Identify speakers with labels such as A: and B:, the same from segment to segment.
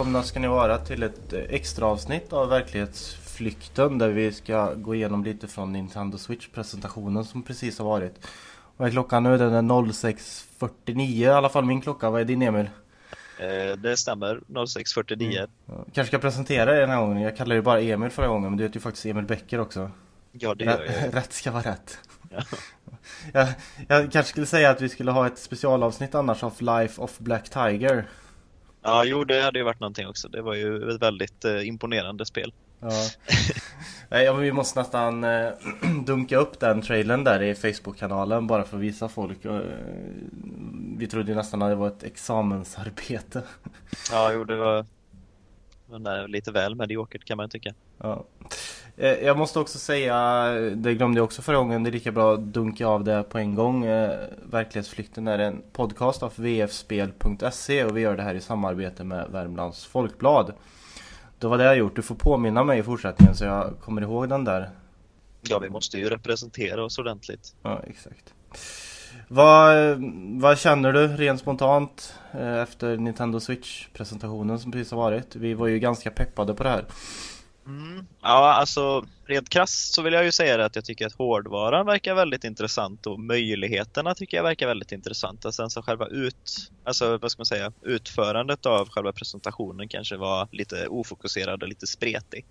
A: Välkomna ska ni vara till ett eh, extra avsnitt av Verklighetsflykten där vi ska gå igenom lite från Nintendo Switch-presentationen som precis har varit. Vad är klockan nu? Den är 06.49 i alla fall min klocka. Vad är din Emil?
B: Eh, det stämmer, 06.49. Mm.
A: Kanske ska presentera dig den här gången. Jag kallade ju bara Emil förra gången men du heter ju faktiskt Emil Becker också.
B: Ja, det gör jag.
A: Rätt ska vara rätt. Ja. jag, jag kanske skulle säga att vi skulle ha ett specialavsnitt annars av Life of Black Tiger.
B: Ja, jo det hade ju varit någonting också. Det var ju ett väldigt eh, imponerande spel.
A: Ja. Ja, men vi måste nästan eh, dunka upp den trailern där i Facebook-kanalen bara för att visa folk. Eh, vi trodde ju nästan att det var ett examensarbete.
B: Ja, jo det var men lite väl mediokert kan man tycka.
A: Ja. Eh, jag måste också säga, det glömde jag också förra gången, det är lika bra att dunka av det på en gång. Eh, Verklighetsflykten är en podcast av vfspel.se och vi gör det här i samarbete med Värmlands Folkblad. Det var det jag gjort, du får påminna mig i fortsättningen så jag kommer ihåg den där.
B: Ja, vi måste ju representera oss ordentligt.
A: Ja, exakt. Vad, vad känner du rent spontant eh, efter Nintendo Switch-presentationen som precis har varit? Vi var ju ganska peppade på det här.
B: Mm. Ja, alltså rent krasst så vill jag ju säga att jag tycker att hårdvaran verkar väldigt intressant och möjligheterna tycker jag verkar väldigt intressanta. Sen så själva ut, alltså vad ska man säga, utförandet av själva presentationen kanske var lite ofokuserad och lite spretig.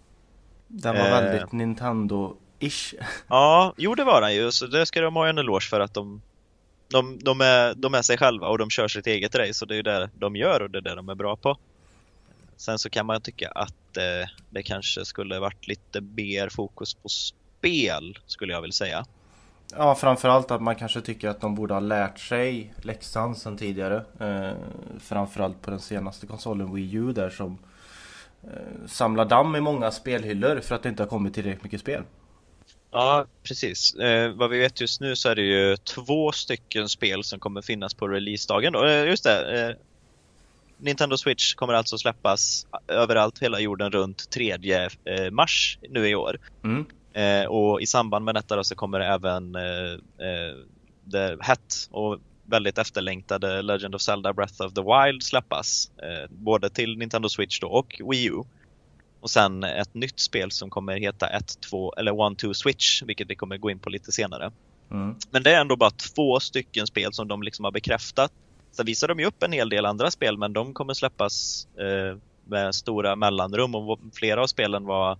A: Den var eh. väldigt Nintendo-ish.
B: Ja, jo det var den ju, så det ska de ha en eloge för att de de, de, är, de är sig själva och de kör sitt eget race och det är det de gör och det är det de är bra på. Sen så kan man tycka att eh, det kanske skulle varit lite mer fokus på spel skulle jag vilja säga.
A: Ja, framförallt att man kanske tycker att de borde ha lärt sig läxan sen tidigare. Eh, framförallt på den senaste konsolen Wii U där som eh, samlar damm i många spelhyllor för att det inte har kommit tillräckligt mycket spel.
B: Ja, precis. Eh, vad vi vet just nu så är det ju två stycken spel som kommer finnas på releasedagen. Eh, just det, eh, Nintendo Switch kommer alltså släppas överallt hela jorden runt 3 eh, mars nu i år. Mm. Eh, och i samband med detta så kommer även eh, eh, det hett och väldigt efterlängtade Legend of Zelda Breath of the Wild släppas. både till Nintendo Switch då och Wii U. Och sen ett nytt spel som kommer heta 1, 2 eller 1, 2 Switch, vilket vi kommer gå in på lite senare. Mm. Men det är ändå bara två stycken spel som de liksom har bekräftat. Sen visar de ju upp en hel del andra spel, men de kommer släppas eh, med stora mellanrum och flera av spelen var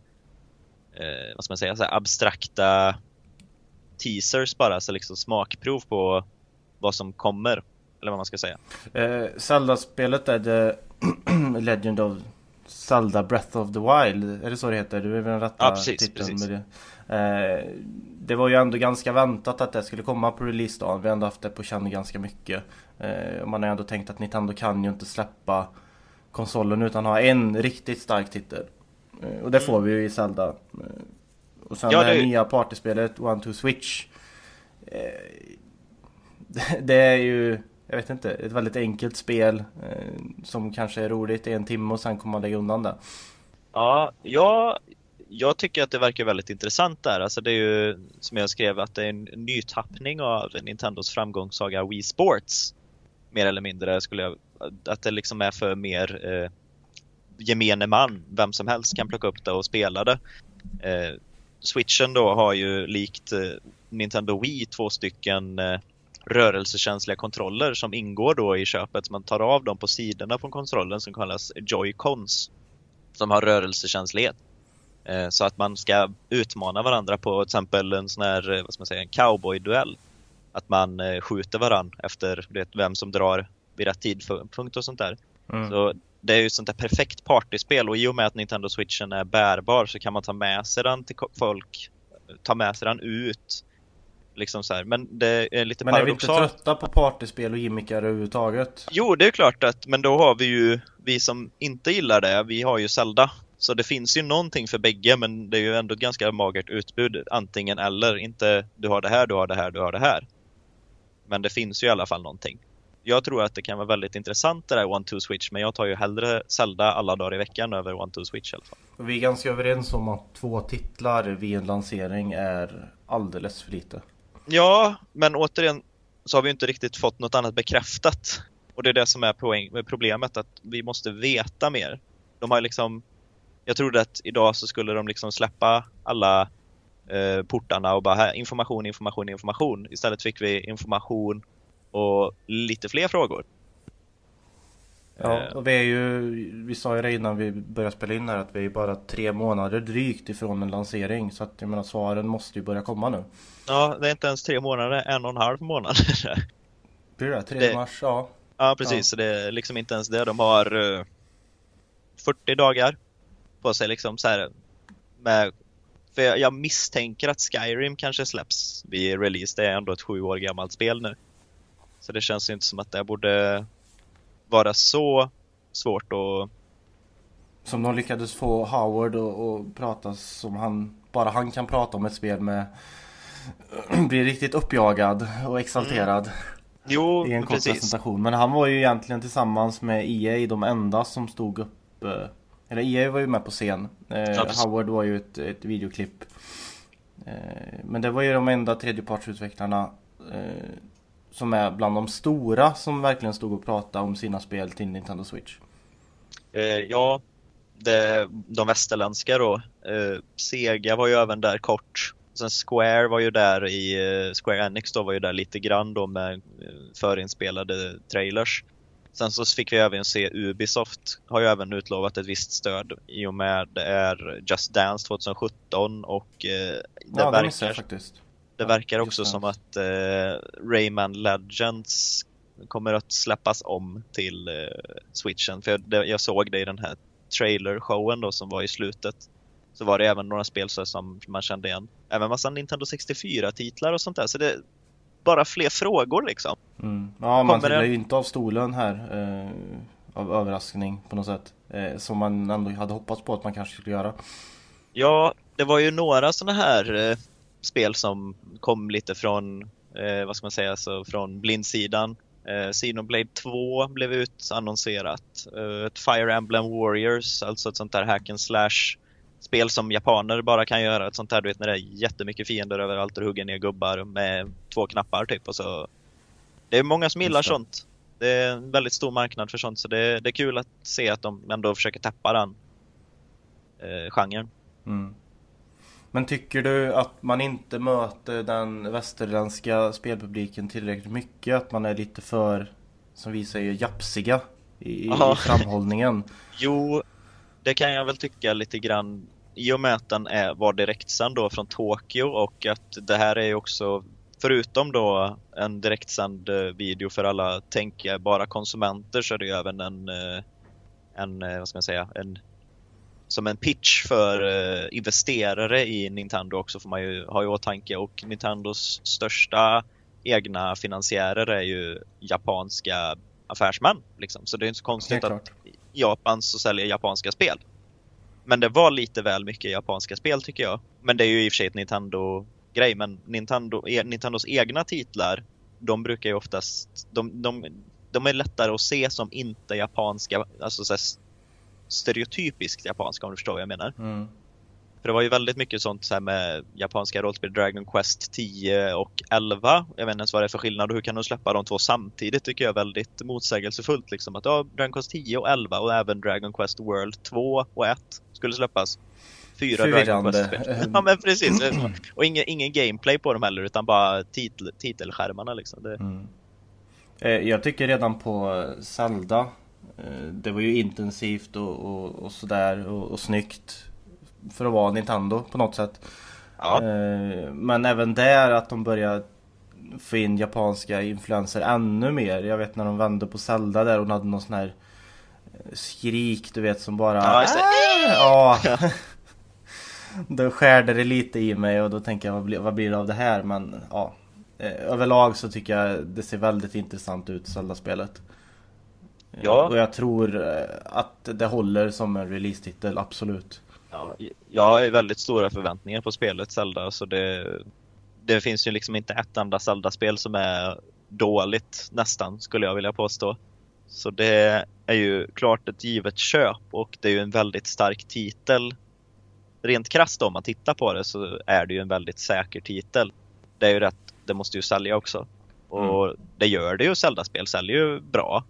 B: eh, vad ska man säga, så abstrakta teasers bara, så liksom smakprov på vad som kommer. Eller vad man ska säga.
A: Eh, Zelda-spelet är The Legend of Zelda Breath of the Wild, är det så det heter? Du är väl den rätta
B: ja, precis, precis. med
A: det. Eh, det var ju ändå ganska väntat att det skulle komma på releasedagen. Vi har ändå haft det på känn ganska mycket. Eh, man har ändå tänkt att Nintendo kan ju inte släppa konsolen utan ha en riktigt stark titel. Eh, och det får vi ju i Zelda. Eh, och sen ja, det här nya partyspelet One to Switch. Det är ju jag vet inte, ett väldigt enkelt spel som kanske är roligt i en timme och sen kommer man lägga undan det.
B: Ja, jag, jag tycker att det verkar väldigt intressant där. Alltså det är ju som jag skrev att det är en nytappning av Nintendos framgångssaga Wii Sports. Mer eller mindre skulle jag, att det liksom är för mer eh, gemene man, vem som helst kan plocka upp det och spela det. Eh, Switchen då har ju likt eh, Nintendo Wii två stycken eh, rörelsekänsliga kontroller som ingår då i köpet. Man tar av dem på sidorna på kontrollen som kallas Joy-Cons. Som har rörelsekänslighet. Eh, så att man ska utmana varandra på till exempel en sån här, eh, vad ska man säga, en cowboy-duell. Att man eh, skjuter varandra efter vet, vem som drar vid rätt tidpunkt och sånt där. Mm. Så det är ju sånt där perfekt partyspel och i och med att Nintendo Switchen är bärbar så kan man ta med sig den till folk, ta med sig den ut Liksom så här. Men det är lite
A: Men är vi inte trötta på partyspel och gimmickar överhuvudtaget?
B: Jo, det är klart att, men då har vi ju, vi som inte gillar det, vi har ju Zelda. Så det finns ju någonting för bägge, men det är ju ändå ett ganska magert utbud, antingen eller. Inte du har det här, du har det här, du har det här. Men det finns ju i alla fall någonting. Jag tror att det kan vara väldigt intressant det där One-Two Switch, men jag tar ju hellre Zelda alla dagar i veckan över One-Two Switch i alla fall.
A: Vi är ganska överens om att två titlar vid en lansering är alldeles för lite.
B: Ja, men återigen så har vi inte riktigt fått något annat bekräftat. Och det är det som är poäng, med problemet, att vi måste veta mer. De har liksom, jag trodde att idag så skulle de liksom släppa alla eh, portarna och bara här, information, information, information. Istället fick vi information och lite fler frågor.
A: Ja, och vi är ju, vi sa ju det innan vi började spela in här att vi är bara tre månader drygt ifrån en lansering. Så att jag menar svaren måste ju börja komma nu.
B: Ja, det är inte ens tre månader, en och en halv månad.
A: Blir det? 3
B: Det-
A: mars? Ja.
B: Ja, precis.
A: Ja.
B: Så det är liksom inte ens det. De har eh, 40 dagar på sig liksom så här. Med, för jag, jag misstänker att Skyrim kanske släpps vid release. Det är ändå ett sju år gammalt spel nu. Så det känns ju inte som att det borde vara så svårt att...
A: Som de lyckades få Howard att prata som han, bara han kan prata om ett spel med blir riktigt uppjagad och exalterad
B: Jo,
A: i en kort
B: precis.
A: presentation. Men han var ju egentligen tillsammans med EA de enda som stod upp eh, Eller EA var ju med på scen. Eh. Howard var ju ett, ett videoklipp. Eh, men det var ju de enda tredjepartsutvecklarna eh, som är bland de stora som verkligen stod och pratade om sina spel till Nintendo Switch.
B: Eh, ja, det, de västerländska då. Eh, Sega var ju även där kort. Sen Square var ju där i, eh, Square Enix då var ju där lite grann då med förinspelade trailers. Sen så fick vi även se Ubisoft har ju även utlovat ett visst stöd i och med det är Just Dance 2017 och eh, det,
A: ja, det
B: verkar,
A: jag faktiskt.
B: det
A: Ja,
B: verkar också som att eh, Rayman Legends kommer att släppas om till eh, switchen. För jag, det, jag såg det i den här trailer-showen då som var i slutet. Så var det även några spel så som man kände igen. Även massa Nintendo 64-titlar och sånt där. Så det bara fler frågor liksom.
A: Mm. Ja, man trillar ju inte av stolen här eh, av överraskning på något sätt. Eh, som man ändå hade hoppats på att man kanske skulle göra.
B: Ja, det var ju några sådana här eh, spel som kom lite från, eh, vad ska man säga, så från blindsidan. Eh, Xenoblade 2 blev utannonserat. Eh, ett Fire Emblem Warriors, alltså ett sånt där hack and slash spel som japaner bara kan göra. Ett sånt där du vet när det är jättemycket fiender överallt och hugger ner gubbar med två knappar typ och så. Det är många som gillar sånt. Det är en väldigt stor marknad för sånt så det, det är kul att se att de ändå försöker tappa den eh, genren.
A: Mm. Men tycker du att man inte möter den västerländska spelpubliken tillräckligt mycket? Att man är lite för, som vi säger, japsiga i, i framhållningen?
B: Jo, det kan jag väl tycka lite grann i och med att den är, var direktsänd då från Tokyo och att det här är ju också Förutom då en direktsänd eh, video för alla tänkbara konsumenter så är det ju även en, eh, en eh, vad ska man säga, en, som en pitch för investerare i Nintendo också får man ju ha i åtanke och Nintendos största egna finansiärer är ju japanska affärsmän. Liksom. Så det är inte så konstigt att
A: klart.
B: Japan så säljer japanska spel. Men det var lite väl mycket japanska spel tycker jag. Men det är ju i och för sig ett Nintendo-grej. Men Nintendo, e, Nintendos egna titlar, de brukar ju oftast, de, de, de är lättare att se som inte japanska, alltså så här stereotypiskt japanska om du förstår vad jag menar.
A: Mm.
B: För det var ju väldigt mycket sånt så här med japanska rollspel, Dragon Quest 10 och 11. Jag vet inte ens vad det är för skillnad och hur kan de släppa de två samtidigt tycker jag är väldigt motsägelsefullt liksom. Att ja, Dragon Quest 10 och 11 och även Dragon Quest World 2 och 1 skulle släppas. Fyra Dragon. Quest-spel. Ja men precis. Och ingen, ingen gameplay på dem heller utan bara titel, titelskärmarna liksom. Det,
A: Mm. Eh, Jag tycker redan på Zelda eh, Det var ju intensivt och, och, och sådär och, och snyggt För att vara Nintendo på något sätt
B: ja.
A: Eh, Men även där att de börjar få in japanska influenser ännu mer. Jag vet när de vände på Zelda där och hon hade någon sån här eh, skrik du vet som bara
B: Ja, just det.
A: Ah! Ja. Då skärde det lite i mig och då tänker jag vad blir, vad blir det av det här men ja. Eh, Överlag så tycker jag det ser väldigt intressant ut Zelda-spelet.
B: Ja.
A: Och jag tror att det håller som en release-titel, absolut.
B: Ja, jag har väldigt stora förväntningar på spelet Zelda så det, det finns ju liksom inte ett enda Zelda-spel som är dåligt nästan skulle jag vilja påstå. Så det är ju klart ett givet köp och det är ju en väldigt stark titel. Rent krasst om man tittar på det så är det ju en väldigt säker titel. Det är ju rätt, det måste ju sälja också. Och det gör det ju, Zelda-spel säljer ju bra.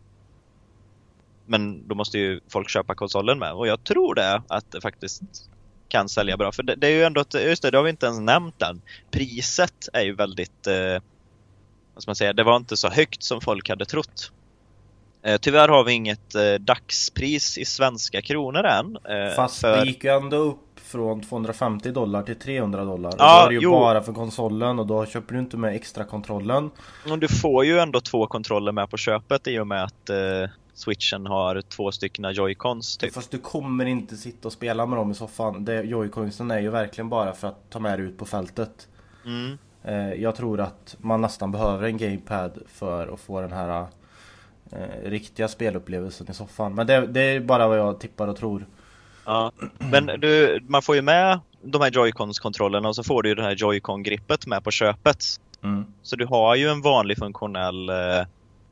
B: Men då måste ju folk köpa konsolen med och jag tror det att det faktiskt kan sälja bra. För det, det är ju ändå, ett, just det, det har vi inte ens nämnt än. Priset är ju väldigt, eh, vad ska man säga, det var inte så högt som folk hade trott. Eh, tyvärr har vi inget eh, dagspris i svenska kronor än.
A: Eh, Fast för... det gick ju ändå upp från 250 dollar till 300 dollar.
B: Ja,
A: och då är det ju
B: jo.
A: bara för konsolen och då köper du inte med extra kontrollen.
B: Och du får ju ändå två kontroller med på köpet i och med att eh, switchen har två stycken joycons typ.
A: Fast du kommer inte sitta och spela med dem i soffan. Joyconsen är ju verkligen bara för att ta med dig ut på fältet.
B: Mm.
A: Eh, jag tror att man nästan behöver en gamepad för att få den här eh, riktiga spelupplevelsen i soffan. Men det, det, är bara vad jag tippar och tror.
B: Ja, men du, man får ju med de här Joy-Cons-kontrollerna och så får du ju det här Joy-Con-grippet med på köpet.
A: Mm.
B: Så du har ju en vanlig funktionell eh,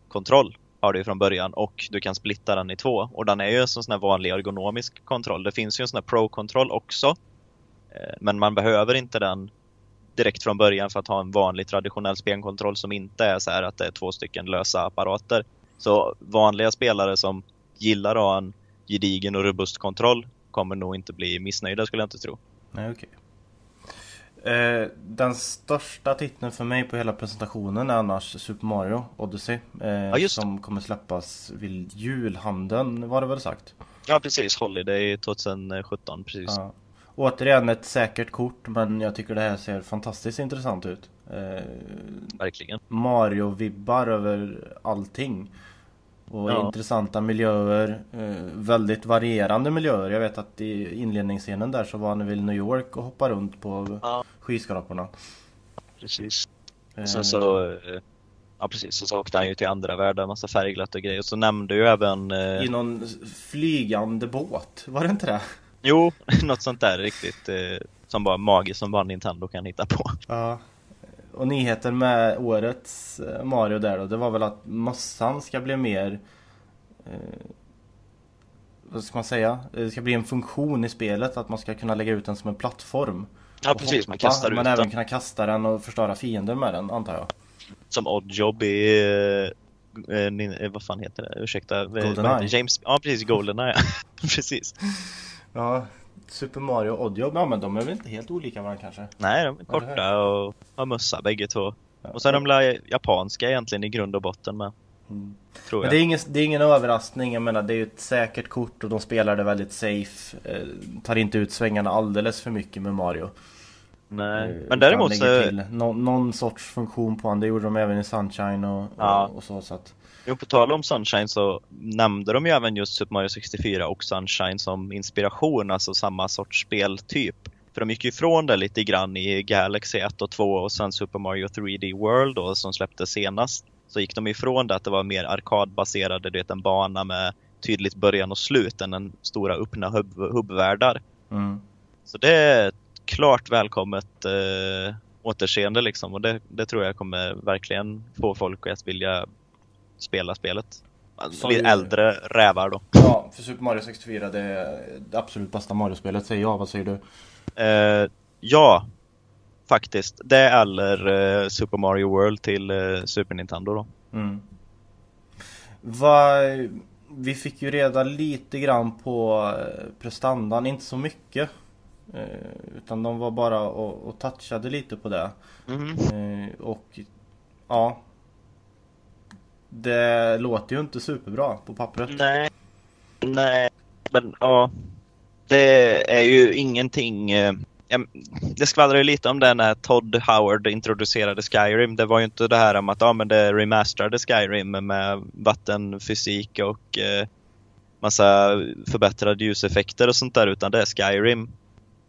B: kontroll har du från början och du kan splitta den i två. Och den är ju en sån här vanlig ergonomisk kontroll. Det finns ju en sån här Pro-kontroll också. Eh, men man behöver inte den direkt från början för att ha en vanlig traditionell spelkontroll som inte är så här att det är två stycken lösa apparater. Så vanliga spelare som gillar att ha en gedigen och robust kontroll kommer nog inte bli missnöjda skulle jag inte tro.
A: Nej, okej. Eh, den största titeln för mig på hela presentationen är annars Super Mario Odyssey. Eh,
B: ja,
A: som kommer släppas vid julhandeln var det väl sagt?
B: Ja precis, Holiday 2017 precis. Ja.
A: Återigen ett säkert kort men jag tycker det här ser fantastiskt intressant ut. Eh,
B: Verkligen.
A: Mario-vibbar över allting. Och ja. intressanta miljöer. Eh, väldigt varierande miljöer. Jag vet att i inledningsscenen där så var han i New York och hoppade runt på ja. skyskraporna.
B: Precis. Eh. Sen så, eh, ja precis, så åkte han ju till andra världar, massa färgglatt och grejer. Och så nämnde ju även...
A: I någon flygande båt, var det inte det?
B: Jo, något sånt där riktigt. Som bara magiskt som bara Nintendo kan hitta på.
A: Ja. Och nyheten med årets eh, Mario där då, det var väl att mössan ska bli mer... Eh, vad ska man säga? Det ska bli en funktion i spelet, att man ska kunna lägga ut den som en plattform.
B: Ja precis, hoppa, man kastar ut
A: men
B: den.
A: även kunna kasta den och förstöra fiender med den, antar jag.
B: Som Oddjob i... Eh, eh, vad fan heter det? Ursäkta.
A: Goldeneye.
B: James... Ja precis, Goldeneye. precis.
A: Ja, Super Mario och Oddjob, ja men de är väl inte helt olika varandra kanske?
B: Nej, de är korta och har mössa bägge två. Ja. Och så är de japanska egentligen i grund och botten med.
A: Mm. Tror men det är, ingen, det är ingen överraskning, jag menar det är ju ett säkert kort och de spelar det väldigt safe. Eh, tar inte ut svängarna alldeles för mycket med Mario.
B: Nej, eh, men däremot så...
A: Till någon, någon sorts funktion på honom, det gjorde de även i Sunshine och, ja. och, och så. så att...
B: Jo, på tal om Sunshine så nämnde de ju även just Super Mario 64 och Sunshine som inspiration, alltså samma sorts speltyp. För de gick ju ifrån det lite grann i Galaxy 1 och 2 och sen Super Mario 3D World då, som släpptes senast. Så gick de ifrån det att det var mer arkadbaserade, du vet en bana med tydligt början och slut än en stora öppna hub hubbvärldar.
A: Mm.
B: Så det är ett klart välkommet eh, återseende liksom och det, det tror jag kommer verkligen få folk att vilja spela spelet. Som Lite äldre rävar då.
A: Ja, för Super Mario 64 det är det absolut bästa Mario-spelet säger jag. Vad säger du?
B: Eh, ja, faktiskt. Det eller eh, Super Mario World till eh, Super Nintendo då.
A: Mm. Va, vi fick ju reda lite grann på eh, prestandan, inte så mycket. Eh, utan de var bara och, och touchade lite på det.
B: Mm.
A: och ja, det låter ju inte superbra på pappret.
B: Nej, nej, men ja. Det är ju ingenting. Eh, det skvallrar ju lite om det när Todd Howard introducerade Skyrim. Det var ju inte det här om att ja, men det remasterade Skyrim med vattenfysik och eh, massa förbättrade ljuseffekter och sånt där utan det är Skyrim.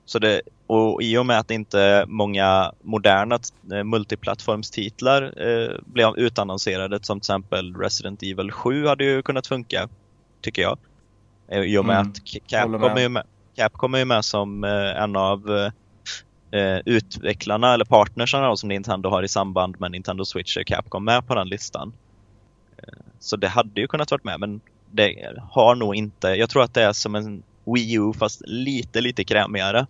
B: Så det, och i och med att inte många moderna eh, multiplattformstitlar eh, blev utannonserade som till exempel Resident Evil 7 hade ju kunnat funka, tycker jag. Eh, I och med mm. att Capcom är, ju med, Capcom är ju med som eh, en av eh, utvecklarna eller partnersarna som Nintendo har i samband med Nintendo Switch är Capcom med på den listan. Eh, så det hade ju kunnat varit med men det har nog inte, jag tror att det är som en Wii U fast lite, lite krämigare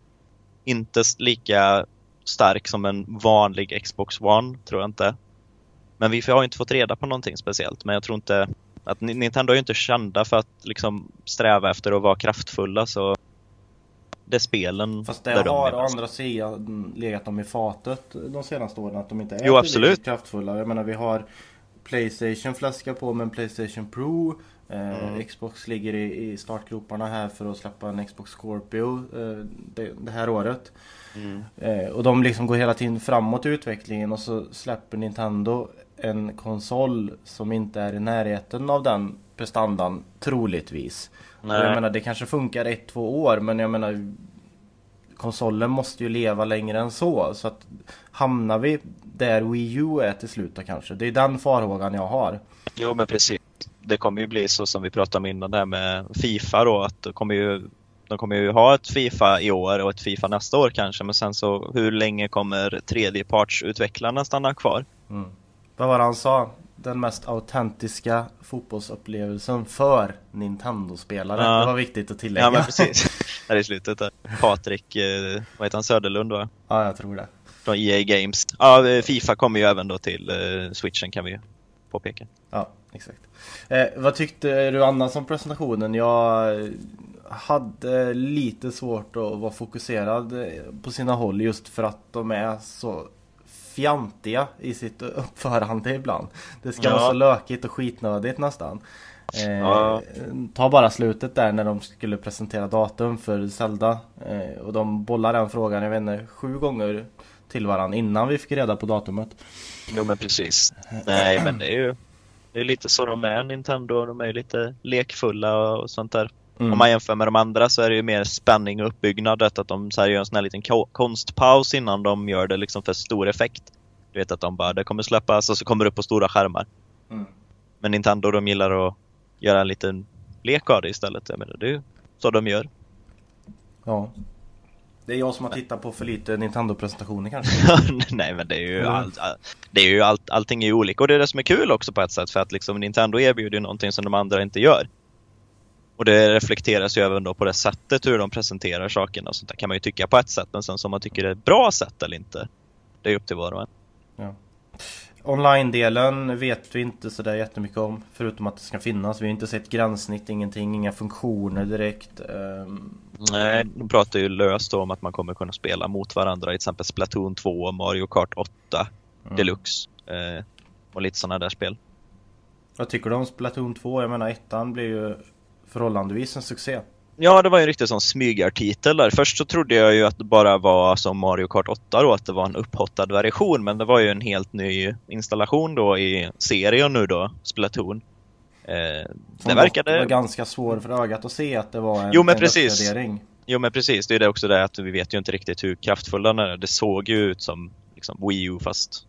B: inte lika stark som en vanlig Xbox One, tror jag inte. Men vi har inte fått reda på någonting speciellt, men jag tror inte Att Nintendo är ju inte kända för att liksom sträva efter att vara kraftfulla så det är spelen
A: Fast det
B: där
A: har
B: de
A: å andra sidan legat dem i fatet de senaste åren att de inte är
B: Jo, absolut.
A: kraftfulla. Jag menar vi har Playstation fläskar på med en Playstation Pro.
B: Mm.
A: Xbox ligger i, startgroparna här för att släppa en Xbox Scorpio eh, det, här året.
B: Mm.
A: Eh, och de liksom går hela tiden framåt i utvecklingen och så släpper Nintendo en konsol som inte är i närheten av den prestandan troligtvis. Och jag
B: Nej.
A: menar det kanske funkar ett, två år men jag menar Konsolen måste ju leva längre än så. Så att hamnar vi där Wii U är till slut då kanske. Det är den farhågan jag har.
B: Jo men precis. Det kommer ju bli så som vi pratade om innan där med Fifa då att de kommer ju de kommer ju ha ett Fifa i år och ett Fifa nästa år kanske men sen så hur länge kommer tredjepartsutvecklarna stanna kvar?
A: Mm. Vad var det han sa? Den mest autentiska fotbollsupplevelsen för Nintendo-spelare.
B: Ja.
A: Det var viktigt att tillägga.
B: Ja men precis. Där i slutet där. Patrik, eh, vad heter han, Söderlund va?
A: ja, jag tror det.
B: Från EA Games. Ja, eh, Fifa kommer ju även då till eh, switchen kan vi påpeka.
A: Ja, exakt. Eh, vad tyckte du annars om presentationen? Jag hade lite svårt att vara fokuserad eh, på sina håll just för att de är så fjantiga i sitt uppförande ibland. Det ska
B: Ja.
A: vara så lökigt och skitnödigt nästan. Eh,
B: Ja.
A: Ta bara slutet där när de skulle presentera datum för Zelda. Eh, och de bollar den frågan, jag vet inte, sju gånger till varandra innan vi fick reda på datumet.
B: Jo men precis. Nej men det är ju det är lite så de är Nintendo, de är ju lite lekfulla och sånt där.
A: Mm.
B: Om man jämför med de andra så är det ju mer spänning och uppbyggnad. Att de så här gör en sån här liten ko- konstpaus innan de gör det liksom för stor effekt. Du vet att de bara, det kommer släppas och så kommer det upp på stora skärmar.
A: Mm.
B: Men Nintendo de gillar att göra en liten lek av det istället. Jag menar, det är ju så de gör.
A: Ja. Det är jag som har tittat på för lite Nintendo-presentationer kanske.
B: Nej men det är ju,
A: Mm.
B: allt, det är ju allt, allting är ju olika och det är det som är kul också på ett sätt för att liksom Nintendo erbjuder ju någonting som de andra inte gör. Och det reflekteras ju även då på det sättet hur de presenterar sakerna och sånt där kan man ju tycka på ett sätt men sen som man tycker det är ett bra sätt eller inte. Det är upp till var och en.
A: Ja. Online-delen vet vi inte sådär jättemycket om. Förutom att det ska finnas. Vi har inte sett gränssnitt, ingenting, inga funktioner direkt. Ehm,
B: Nej, de pratar ju löst om att man kommer kunna spela mot varandra till exempel Splatoon 2 och Mario Kart 8
A: mm.
B: Deluxe. Eh, och lite sådana där spel.
A: Vad tycker du om Splatoon 2? Jag menar ettan blev ju förhållandevis en succé.
B: Ja, det var ju en riktig sån smygartitel där. Först så trodde jag ju att det bara var som Mario Kart 8 då, att det var en upphottad version. Men det var ju en helt ny installation då i serien nu då, Splatoon. Eh, det verkade...
A: var ganska svår för ögat att se att det var en,
B: Jo, men
A: en
B: precis.
A: uppgradering.
B: Jo men precis, det är det också det att vi vet ju inte riktigt hur kraftfulla den är. Det såg ju ut som liksom, Wii U fast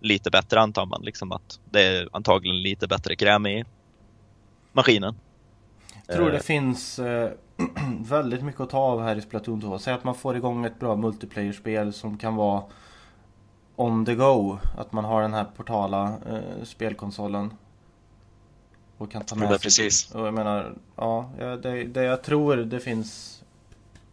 B: lite bättre antar man. Liksom att det är antagligen lite bättre kräm i maskinen.
A: Jag tror
B: Eh,
A: det finns eh, väldigt mycket att ta av här i Splatoon 2. Säg att man får igång ett bra multiplayer-spel som kan vara on the go. Att man har den här portala eh, spelkonsolen. Och kan ta med sig.
B: precis.
A: Och jag menar, ja, det, det jag tror det finns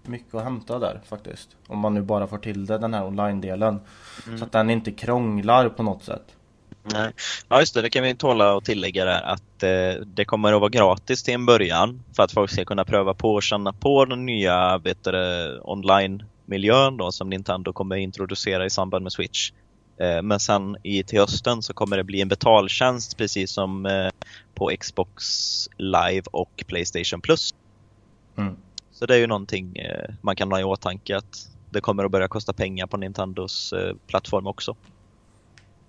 A: mycket att hämta där faktiskt. Om man nu bara får till det, den här online-delen.
B: Mm.
A: Så att den inte krånglar på något sätt.
B: Nej. Ja just det, det kan vi tåla och tillägga där att eh, det kommer att vara gratis till en början för att folk ska kunna pröva på och känna på den nya vet du, det, online-miljön då som Nintendo kommer introducera i samband med Switch. Eh, men sen i till hösten så kommer det bli en betaltjänst precis som eh, på Xbox Live och Playstation Plus.
A: Mm.
B: Så det är ju någonting eh, man kan ha i åtanke att det kommer att börja kosta pengar på Nintendos eh, plattform också.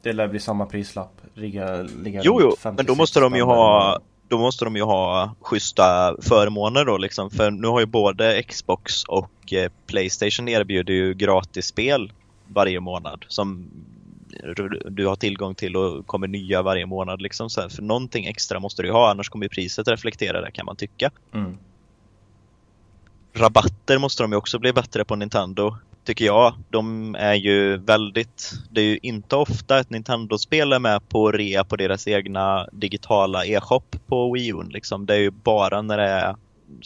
A: Det lär bli samma prislapp. Ligga, ligga
B: Jo, jo,
A: 50,
B: men då måste de ju
A: 60
B: ha då måste de ju ha schyssta förmåner då liksom. För nu har ju både Xbox och eh, Playstation erbjuder ju gratis spel varje månad som du- har tillgång till och kommer nya varje månad liksom. Så för någonting extra måste du ju ha annars kommer ju priset reflektera det kan man tycka.
A: Mm.
B: Rabatter måste de ju också bli bättre på Nintendo. Tycker jag. De är ju väldigt... Det är ju inte ofta ett Nintendo-spel är med på rea på deras egna digitala e-shop på Wii U. Liksom. Det är ju bara när det är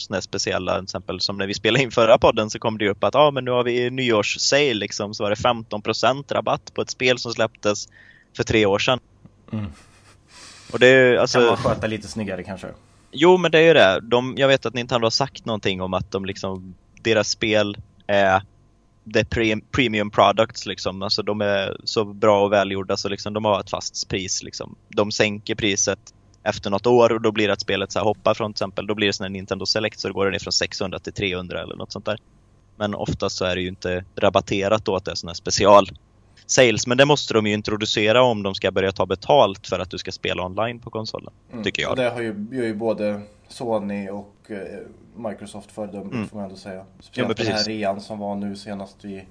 B: här speciella, till exempel som när vi spelade in förra podden så kom det ju upp att ah, men nu har vi nyårssale liksom, så var det 15% rabatt på ett spel som släpptes för tre år sedan.
A: Mm.
B: Och det är alltså...
A: Kan man sköta lite snyggare kanske?
B: Jo, men det är ju det. De, jag vet att Nintendo har sagt någonting om att de liksom, deras spel är the pre premium products liksom. Alltså de är så bra och välgjorda så liksom de har ett fast pris liksom. De sänker priset efter något år och då blir det att spelet så här hoppar från till exempel, då blir det sån här Nintendo Select så då går det ner från 600 till 300 eller något sånt där. Men oftast så är det ju inte rabatterat då att det är sån här special sales. Men det måste de ju introducera om de ska börja ta betalt för att du ska spela online på konsolen. Mm. Tycker jag.
A: Och det har ju, gör ju både Sony och eh, Microsoft föredömligt mm. får man ändå säga. Speciellt ja, den här rean som var nu senast vid,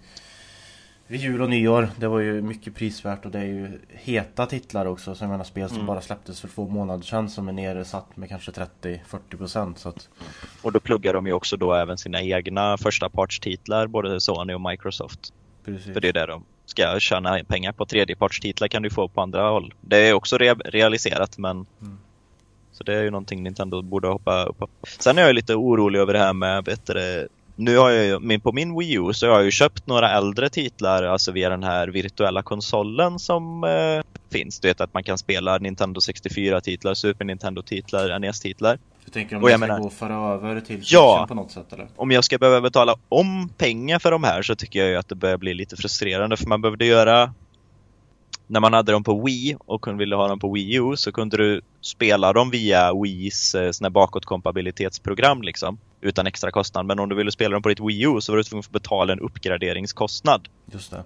A: vid jul och nyår. Det var ju mycket prisvärt och det är ju heta titlar också. Så jag menar spel som mm. bara släpptes för två månader sedan som är nere satt med kanske 30-40% så att...
B: Och då pluggar de ju också då även sina egna första partstitlar både Sony och Microsoft. Precis. För det är där de ska tjäna pengar på. Tredjepartstitlar kan du få på andra håll. Det är också re realiserat men mm. Så det är ju någonting Nintendo borde hoppa upp på. Sen är jag lite orolig över det här med, vet du, nu har jag ju, på min Wii U så har jag ju köpt några äldre titlar, alltså via den här virtuella konsolen som eh, finns. Du vet att man kan spela Nintendo 64-titlar, Super Nintendo-titlar, NES-titlar.
A: Du tänker om du ska menar, gå och föra över till
B: ja,
A: på något sätt eller?
B: om jag ska behöva betala om pengar för de här så tycker jag ju att det börjar bli lite frustrerande för man behövde göra när man hade dem på Wii och ville ha dem på Wii U så kunde du spela dem via Wiis eh, såna bakåtkompatibilitetsprogram liksom utan extra kostnad. Men om du ville spela dem på ditt Wii U så var du tvungen att betala en uppgraderingskostnad.
A: Just det.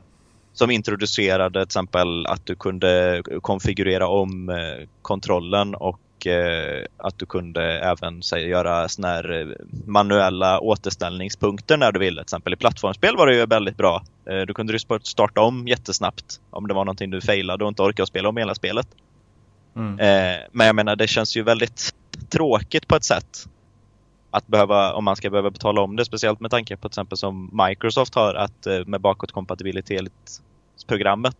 B: Som introducerade till exempel att du kunde konfigurera om eh, kontrollen och Eh, att du kunde även säg, göra såna här eh, manuella återställningspunkter när du ville. Till exempel i plattformsspel var det ju väldigt bra. Eh, du kunde du starta om jättesnabbt om det var någonting du failade och inte orkade spela om hela spelet. Mm. Men jag menar, det känns ju väldigt tråkigt på ett sätt. Att behöva, om man ska behöva betala om det, speciellt med tanke på till exempel som Microsoft har att med bakåtkompatibilitet programmet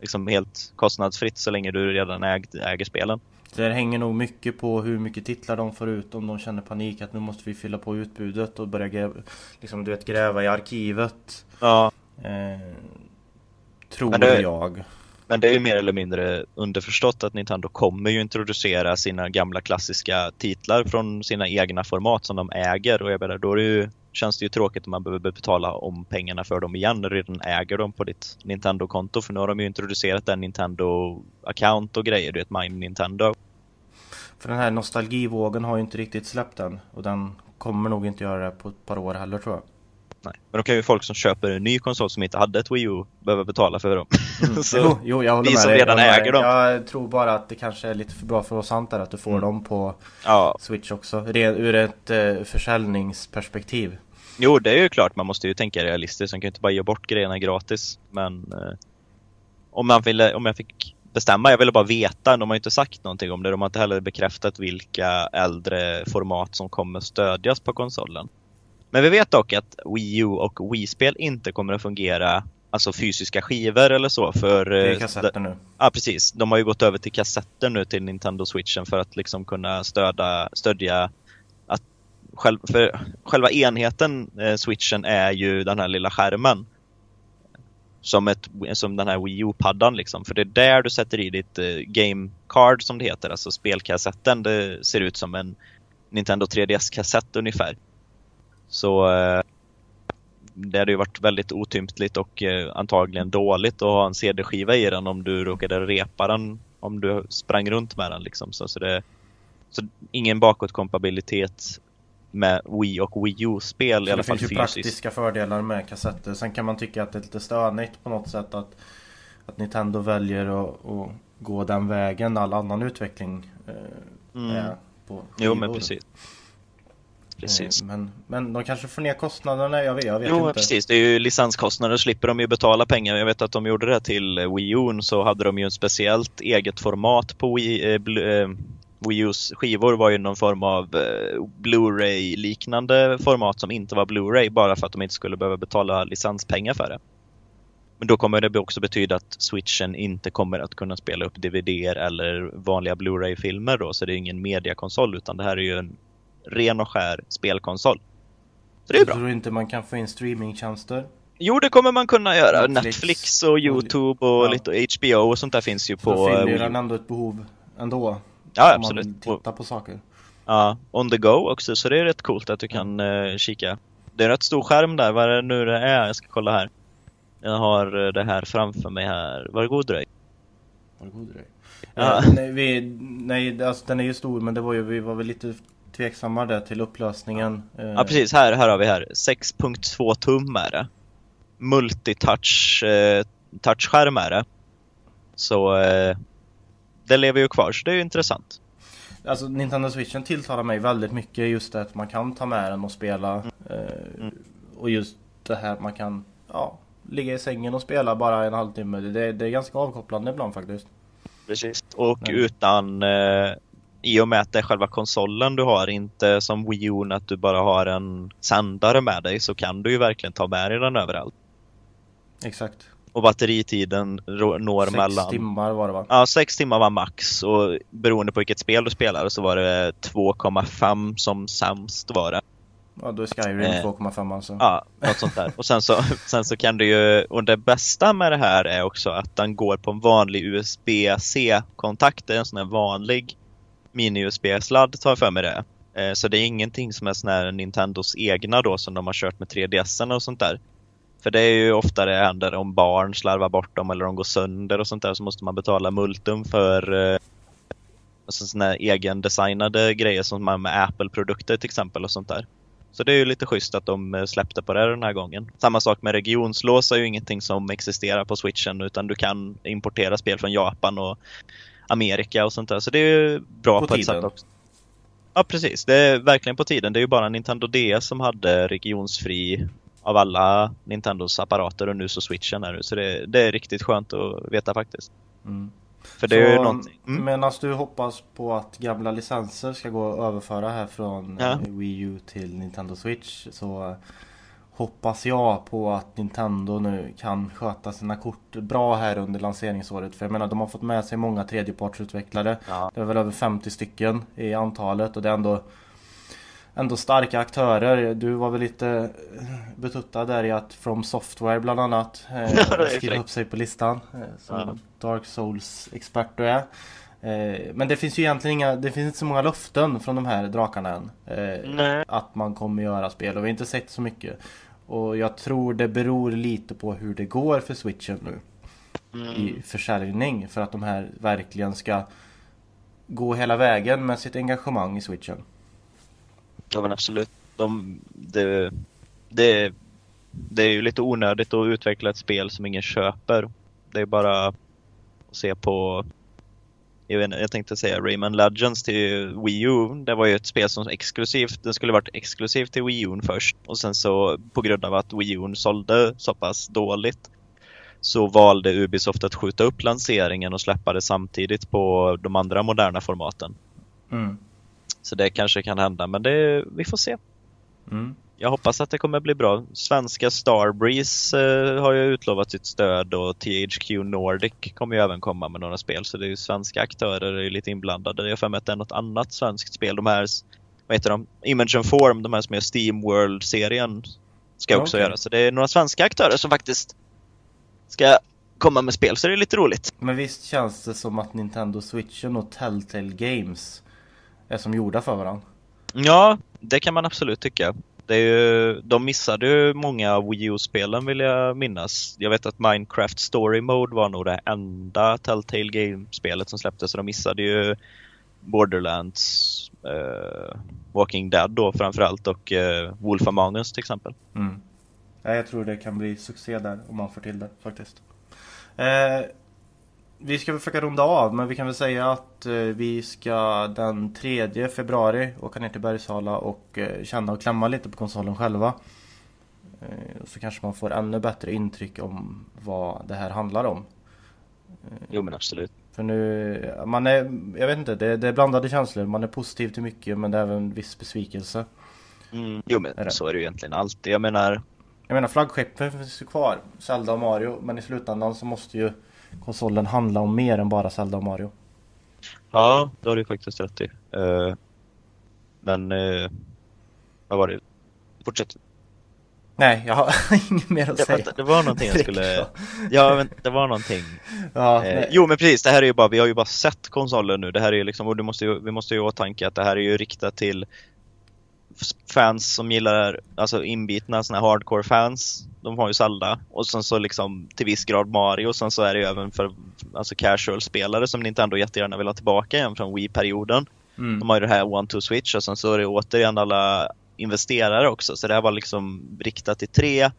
B: liksom helt kostnadsfritt så länge du redan äg, äger spelen.
A: Det hänger nog mycket på hur mycket titlar de får ut om de känner panik att nu måste vi fylla på utbudet och börja gräva, liksom, du vet, gräva i arkivet.
B: Ja.
A: Eh, tror det, jag.
B: Men det är ju mer eller mindre underförstått att Nintendo kommer ju introducera sina gamla klassiska titlar från sina egna format som de äger och jag menar, då är det ju, känns det ju tråkigt om man behöver betala om pengarna för dem igen när du redan äger dem på ditt Nintendo-konto för nu har de ju introducerat en Nintendo-account och grejer, du vet, My Nintendo.
A: För den här nostalgivågen har ju inte riktigt släppt än och den kommer nog inte göra det på ett par år heller tror jag.
B: Nej. Men då kan ju folk som köper en ny konsol som inte hade ett Wii U behöva betala för dem.
A: Mm. jo, jo, jag
B: vi som redan jag äger dem.
A: Jag tror bara att det kanske är lite för bra för oss antar att du får mm. dem på
B: ja.
A: Switch också. Ur ett eh, försäljningsperspektiv.
B: Jo, det är ju klart. Man måste ju tänka realistiskt. Man kan ju inte bara ge bort grejerna gratis. Men eh, om, man ville, om jag fick bestämma. Jag ville bara veta. De har ju inte sagt någonting om det. De har inte heller bekräftat vilka äldre format som kommer stödjas på konsolen. Men vi vet dock att Wii U och Wii-spel inte kommer att fungera Alltså fysiska skivor eller så för...
A: Det är eh, kassetter nu.
B: Ja precis. De har ju gått över till kassetter nu till Nintendo Switchen för att liksom kunna stödja, stödja att själv, för själva enheten eh, Switchen är ju den här lilla skärmen. Som, ett, som den här Wii U-paddan liksom. För det är där du sätter i ditt eh, game card som det heter, alltså spelkassetten. Det ser ut som en Nintendo 3DS-kassett ungefär. Så eh, det hade ju varit väldigt otympligt och eh, antagligen dåligt att ha en CD-skiva i den om du råkade repa den om du sprang runt med den liksom. Så, så, det, så ingen bakåtkompatibilitet med Wii och Wii U-spel i alla fall
A: fysiskt. Det finns ju praktiska fördelar med kassetter. Sen kan man tycka att det är lite stönigt på något sätt att, att Nintendo väljer att, att gå den vägen all annan utveckling eh, mm. är på skivor.
B: Jo men precis. Precis.
A: Eh, men, men de kanske får ner kostnaderna, jag vet, jag vet
B: jo,
A: inte.
B: precis. Det är ju licenskostnader, slipper de ju betala pengar. Jag vet att de gjorde det till Wii U, så hade de ju en speciellt eget format på Wii, eh, eh, Wii U's skivor var ju någon form av eh, Blu-ray liknande format som inte var Blu-ray bara för att de inte skulle behöva betala licenspengar för det. Men då kommer det också betyda att switchen inte kommer att kunna spela upp DVD eller vanliga Blu-ray-filmer då, så det är ingen mediakonsol utan det här är ju en ren och skär spelkonsol. Så det är bra.
A: Tror du inte man kan få in streamingtjänster?
B: Jo, det kommer man kunna göra. Netflix, Netflix och Youtube och ja. lite HBO och sånt där finns ju på...
A: Då fyller den ändå ett behov ändå.
B: Ja,
A: om
B: absolut.
A: man tittar på saker.
B: Ja, on the go också, så det är rätt coolt att du kan eh, kika. Det är en rätt stor skärm där, vad är det nu det är? Jag ska kolla här. Jag har eh, det här framför mig här. Var god dröj.
A: Var god dröj?
B: Ja.
A: Eh, nej, vi, nej alltså, den är ju stor men det var ju, vi var väl lite tveksamma där till upplösningen. Eh,
B: Ja precis, här, här har vi här. 6.2 tum är det. Multitouch eh, touchskärm är det. Så eh, det lever ju kvar, så det är ju intressant.
A: Alltså Nintendo Switchen tilltalar mig väldigt mycket just det att man kan ta med den och spela. Eh,
B: Mm.
A: Och just det här att man kan ja, ligga i sängen och spela bara en halvtimme. Det, det är ganska avkopplande ibland faktiskt.
B: Precis. Och
A: Nej.
B: utan, eh, i och med att det är själva konsolen du har, inte som Wii U att du bara har en sändare med dig, så kan du ju verkligen ta med dig den överallt.
A: Exakt.
B: Och batteritiden når
A: Sex
B: mellan...
A: timmar var det va?
B: Ja, sex timmar var max och beroende på vilket spel du spelar så var det 2,5 som sämst var det.
A: Ja då är Skyrim
B: Eh.
A: 2,5 alltså.
B: Ja, något sånt där. Och sen så, sen så kan du ju, och det bästa med det här är också att den går på en vanlig USB-C-kontakt. Det är en sån här vanlig mini-USB-sladd, tar jag för mig det. Eh, så det är ingenting som är sån här Nintendos egna då som de har kört med 3DSen och sånt där. För det är ju ofta det händer om barn slarvar bort dem eller de går sönder och sånt där så måste man betala multum för eh, alltså såna här egendesignade grejer som man med Apple-produkter till exempel och sånt där. Så det är ju lite schysst att de eh, släppte på det den här gången. Samma sak med regionslås är ju ingenting som existerar på switchen utan du kan importera spel från Japan och Amerika och sånt där. Så det är ju bra
A: På
B: på, ett sätt också. Ja precis, det är verkligen på tiden. Det är ju bara Nintendo DS som hade regionsfri av alla Nintendos apparater och nu så switchen är det. Så det, det är riktigt skönt att veta faktiskt.
A: Mm.
B: För det är ju
A: Så,
B: någonting. Mm.
A: Medan du hoppas på att gamla licenser ska gå att överföra här från
B: Ja.
A: Wii U till Nintendo Switch så hoppas jag på att Nintendo nu kan sköta sina kort bra här under lanseringsåret. För jag menar de har fått med sig många tredjepartsutvecklare.
B: Ja.
A: Det är väl över 50 stycken i antalet och det är ändå Ändå starka aktörer. Du var väl lite eh, betuttad där i att From Software bland annat eh,
B: fräckt.
A: upp sig på listan. Eh, som
B: Ja.
A: Dark Souls-expert du är. Eh, men det finns ju egentligen inga, det finns inte så många löften från de här drakarna än. Eh, att man kommer göra spel och vi har inte sett så mycket. Och jag tror det beror lite på hur det går för switchen nu
B: Mm.
A: i försäljning för att de här verkligen ska gå hela vägen med sitt engagemang i switchen.
B: Ja men absolut. De, det, det, det är ju lite onödigt att utveckla ett spel som ingen köper. Det är bara att se på jag, vet, inte, jag tänkte säga Rayman Legends till Wii U. Det var ju ett spel som exklusivt, det skulle varit exklusivt till Wii U först. Och sen så på grund av att Wii U sålde så pass dåligt så valde Ubisoft att skjuta upp lanseringen och släppa det samtidigt på de andra moderna formaten.
A: Mm.
B: Så det kanske kan hända, men det, vi får se.
A: Mm.
B: Jag hoppas att det kommer bli bra. Svenska Starbreeze eh, har ju utlovat sitt stöd och THQ Nordic kommer ju även komma med några spel. Så det är ju svenska aktörer är ju lite inblandade. Jag har för mig att det är något annat svenskt spel. De här, vad heter de? Image and Form, de här som är Steam World-serien ska
A: Ja,
B: också
A: okej.
B: göra. Så det är några svenska aktörer som faktiskt ska komma med spel. Så det är lite roligt.
A: Men visst känns det som att Nintendo Switchen och Telltale Games är som gjorda för varandra?
B: Ja, det kan man absolut tycka. Det är ju, de missade ju många Wii U-spelen vill jag minnas. Jag vet att Minecraft Story Mode var nog det enda Telltale Game-spelet som släpptes. Så de missade ju Borderlands, uh, Walking Dead då framförallt och uh, Wolf Among Us till exempel.
A: Mm. Ja, jag tror det kan bli succé där om man får till det faktiskt. Eh, vi ska försöka runda av men vi kan väl säga att eh, vi ska den 3 februari åka ner till Bergsala och eh, känna och klämma lite på konsolen själva. Eh, så kanske man får ännu bättre intryck om vad det här handlar om.
B: Jo men absolut.
A: För nu, man är, jag vet inte, det, det är blandade känslor. Man är positiv till mycket men det är även en viss besvikelse.
B: Mm, jo men
A: Är
B: så är det ju egentligen alltid. Jag menar,
A: Jag menar flaggskeppen finns ju kvar, Zelda och Mario. Men i slutändan så måste ju konsolen handla om mer än bara Zelda och Mario.
B: ja det har du ju faktiskt rätt i. Eh, men, eh, vad var det? Fortsätt.
A: Nej, jag har inget mer att
B: Det,
A: säga.
B: vänta, det var någonting jag skulle... Ja, men det var någonting.
A: Ja,
B: Eh, jo men precis, det här är ju bara, vi har ju bara sett konsolen nu. Det här är ju liksom, och du måste ju, vi måste ju ha åtanke att det här är ju riktat till fans som gillar, alltså inbitna såna här hardcore fans. De har ju Zelda. Och sen så liksom till viss grad Mario. Och sen så är det ju även för alltså casual-spelare som Nintendo jättegärna vill ha tillbaka igen från Wii-perioden.
A: Mm.
B: De har ju det här One to Switch och sen så är det återigen alla investerare också. Så det här var liksom riktat till tre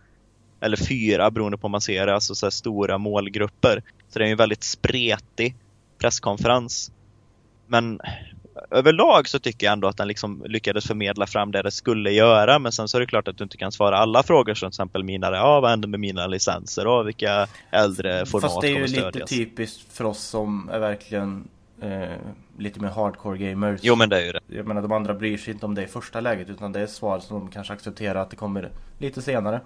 B: eller fyra beroende på om man ser det, alltså så stora målgrupper. Så det är ju en väldigt spretig presskonferens. Men överlag så tycker jag ändå att den liksom lyckades förmedla fram det det skulle göra. Men sen så är det klart att du inte kan svara alla frågor som till exempel mina, ja vad händer med mina licenser och vilka äldre format
A: Fast det är ju
B: kommer
A: lite
B: stödjas?
A: typiskt för oss som är verkligen eh, lite mer hardcore gamers.
B: Jo men det är ju det.
A: Jag menar de andra bryr sig inte om det i första läget utan det är svar som de kanske accepterar att det kommer lite senare.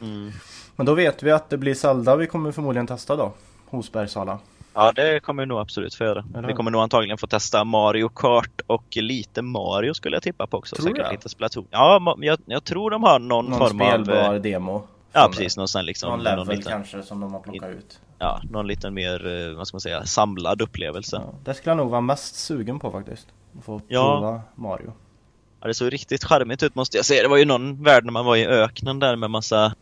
B: Mm.
A: Men då vet vi att det blir Zelda vi kommer förmodligen testa då. Hos Bergsala.
B: Ja, det kommer vi nog absolut få göra.
A: Eller
B: Vi kommer nog antagligen få testa Mario Kart och lite Mario skulle jag tippa på också.
A: Tror du
B: Säkert
A: det?
B: lite Splatoon. Ja, jag, jag tror de har någon,
A: Någon
B: form av...
A: spelbar
B: eh,
A: demo.
B: Ja, precis. Någon sån liksom...
A: Någon
B: någon
A: level
B: liten,
A: kanske som de har plockat ut.
B: Ja, någon liten mer, eh, vad ska man säga, samlad upplevelse. Ja.
A: Ja, det skulle jag nog vara mest sugen på faktiskt. Att få
B: Ja.
A: prova Mario.
B: det såg riktigt charmigt ut måste jag säga. Det var ju någon värld när man var i öknen där med massa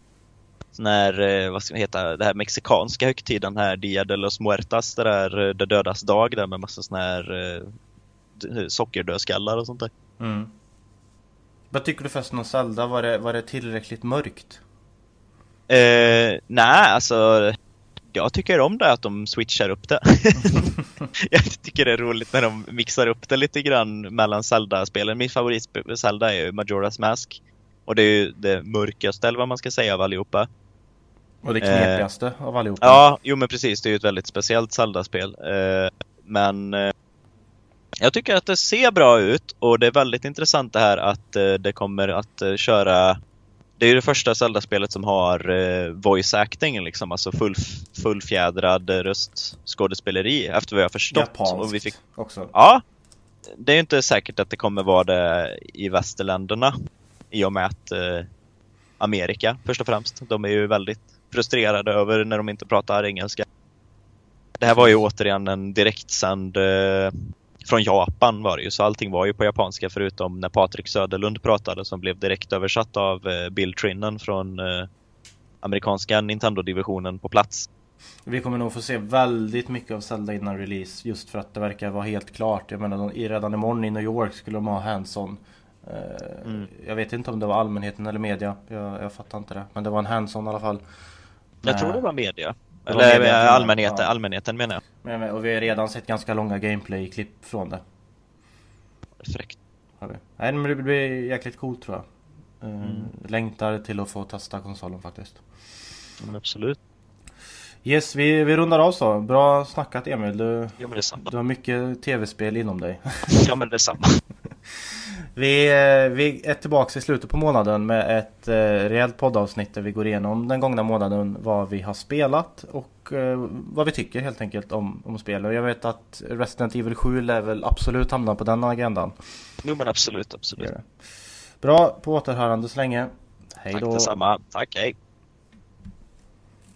B: sån här, eh, vad ska man heta, det här mexikanska högtiden här, Dia de los Muertas, det där, eh, det dödas dag där med massa sån här eh, sockerdödskallar och sånt där.
A: Mm. Vad tycker du förresten om Zelda? Var det, var det tillräckligt mörkt?
B: Eh, nej, alltså jag tycker om det att de switchar upp det. jag tycker det är roligt när de mixar upp det lite grann mellan Zelda-spelen. Min favorit Zelda är ju Majora's Mask. Och det är ju det mörkaste, eller vad man ska säga, av allihopa.
A: Och det knepigaste av allihopa?
B: Ja, jo men precis. Det är ju ett väldigt speciellt Zelda-spel. Eh, men eh, jag tycker att det ser bra ut och det är väldigt intressant det här att eh, det kommer att eh, köra det är ju det första Zelda-spelet som har eh, voice acting, liksom, alltså full, fullfjädrad eh, röstskådespeleri efter vad jag förstått.
A: Japanskt
B: Och vi fick,
A: också.
B: ja, det är ju inte säkert att det kommer vara det i västerländerna i och med att eh, Amerika först och främst, de är ju väldigt frustrerade över när de inte pratar engelska. Det här var ju återigen en direktsänd eh, från Japan var det ju, så allting var ju på japanska förutom när Patrik Söderlund pratade som blev direkt översatt av eh, Bill Trinnen från eh, amerikanska Nintendo-divisionen på plats.
A: Vi kommer nog få se väldigt mycket av Zelda innan release just för att det verkar vara helt klart. Jag menar de- redan imorgon i New York skulle de ha hands-on. Eh,
B: Mm.
A: Jag vet inte om det var allmänheten eller media. Jag, jag fattar inte det. Men det var en hands-on i alla fall.
B: Jag
A: Eh,
B: tror det var media.
A: var
B: Eller
A: media,
B: eh, allmänheten,
A: ja.
B: allmänheten menar jag.
A: Men, och vi har redan sett ganska långa gameplay-klipp från det.
B: Fräckt.
A: Har vi. Nej men det blir jäkligt coolt tror jag. Eh,
B: Mm.
A: Längtar till att få testa konsolen faktiskt.
B: Men absolut.
A: Yes, vi, vi rundar av så. Bra snackat Emil. Du,
B: Ja
A: du har mycket tv-spel inom dig.
B: Ja men detsamma.
A: Vi, eh, vi är tillbaka i slutet på månaden med ett eh, rejält poddavsnitt där vi går igenom den gångna månaden vad vi har spelat och eh, vad vi tycker helt enkelt om, om spel. Och jag vet att Resident Evil 7 lär väl absolut hamna på den agendan.
B: Jo men absolut, absolut.
A: Bra, på återhörande så länge. Hej
B: Tack
A: då.
B: detsamma. Tack, hej.